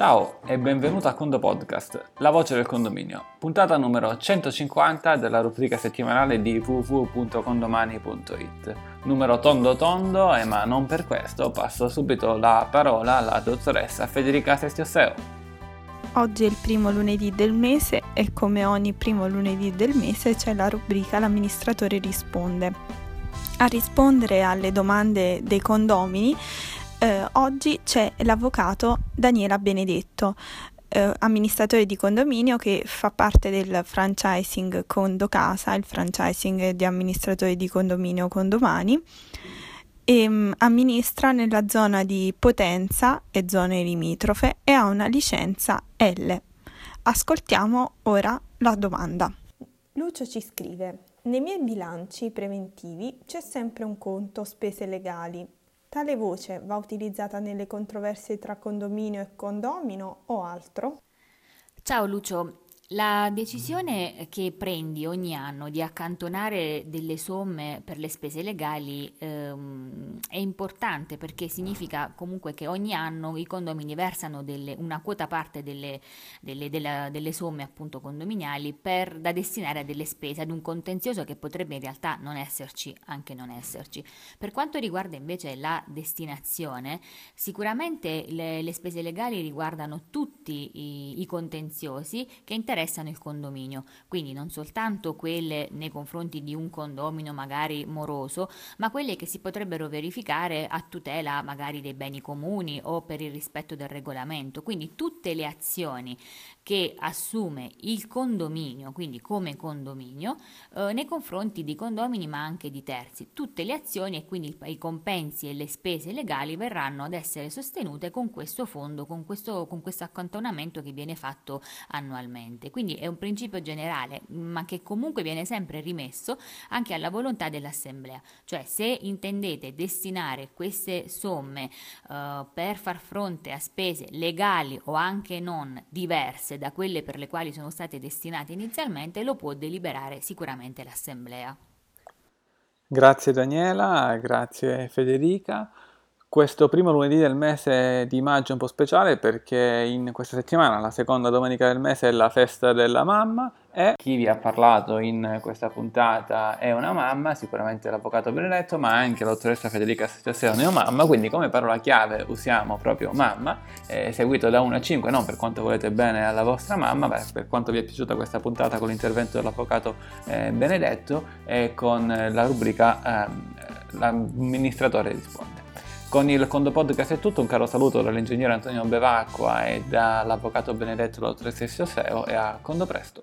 Ciao e benvenuto a Condo Podcast, la voce del condominio, puntata numero 150 della rubrica settimanale di www.condomani.it. Numero tondo tondo, e ma non per questo passo subito la parola alla dottoressa Federica Sestiosseo. Oggi è il primo lunedì del mese e come ogni primo lunedì del mese c'è la rubrica L'amministratore risponde. A rispondere alle domande dei condomini eh, oggi c'è l'avvocato Daniela Benedetto, eh, amministratore di condominio che fa parte del franchising Condo Casa, il franchising di amministratori di condominio Condomani e um, amministra nella zona di Potenza e zone limitrofe e ha una licenza L. Ascoltiamo ora la domanda. Lucio ci scrive: Nei miei bilanci preventivi c'è sempre un conto spese legali Tale voce va utilizzata nelle controversie tra condominio e condomino o altro? Ciao Lucio, la decisione che prendi ogni anno di accantonare delle somme per le spese legali ehm, è importante perché significa comunque che ogni anno i condomini versano delle, una quota parte delle, delle, della, delle somme appunto condominiali per, da destinare a delle spese, ad un contenzioso che potrebbe in realtà non esserci, anche non esserci. Per quanto riguarda invece la destinazione, sicuramente le, le spese legali riguardano tutti i, i contenziosi che interessano interessano il condominio, quindi non soltanto quelle nei confronti di un condomino magari moroso, ma quelle che si potrebbero verificare a tutela magari dei beni comuni o per il rispetto del regolamento, quindi tutte le azioni che assume il condominio, quindi come condominio, eh, nei confronti di condomini ma anche di terzi. Tutte le azioni e quindi i compensi e le spese legali verranno ad essere sostenute con questo fondo, con questo, con questo accantonamento che viene fatto annualmente quindi è un principio generale, ma che comunque viene sempre rimesso anche alla volontà dell'Assemblea. Cioè se intendete destinare queste somme uh, per far fronte a spese legali o anche non diverse da quelle per le quali sono state destinate inizialmente, lo può deliberare sicuramente l'Assemblea. Grazie Daniela, grazie Federica. Questo primo lunedì del mese di maggio è un po' speciale perché in questa settimana, la seconda domenica del mese, è la festa della mamma e chi vi ha parlato in questa puntata è una mamma, sicuramente l'avvocato Benedetto, ma anche la dottoressa Federica una mamma, quindi come parola chiave usiamo proprio mamma, eh, seguito da 1 a 5, non per quanto volete bene alla vostra mamma, beh, per quanto vi è piaciuta questa puntata con l'intervento dell'avvocato eh, Benedetto e con la rubrica eh, l'amministratore risponde. Con il Condo Podcast è tutto, un caro saluto dall'ingegnere Antonio Bevacqua e dall'avvocato Benedetto dottoressa Seo e a Condo Presto.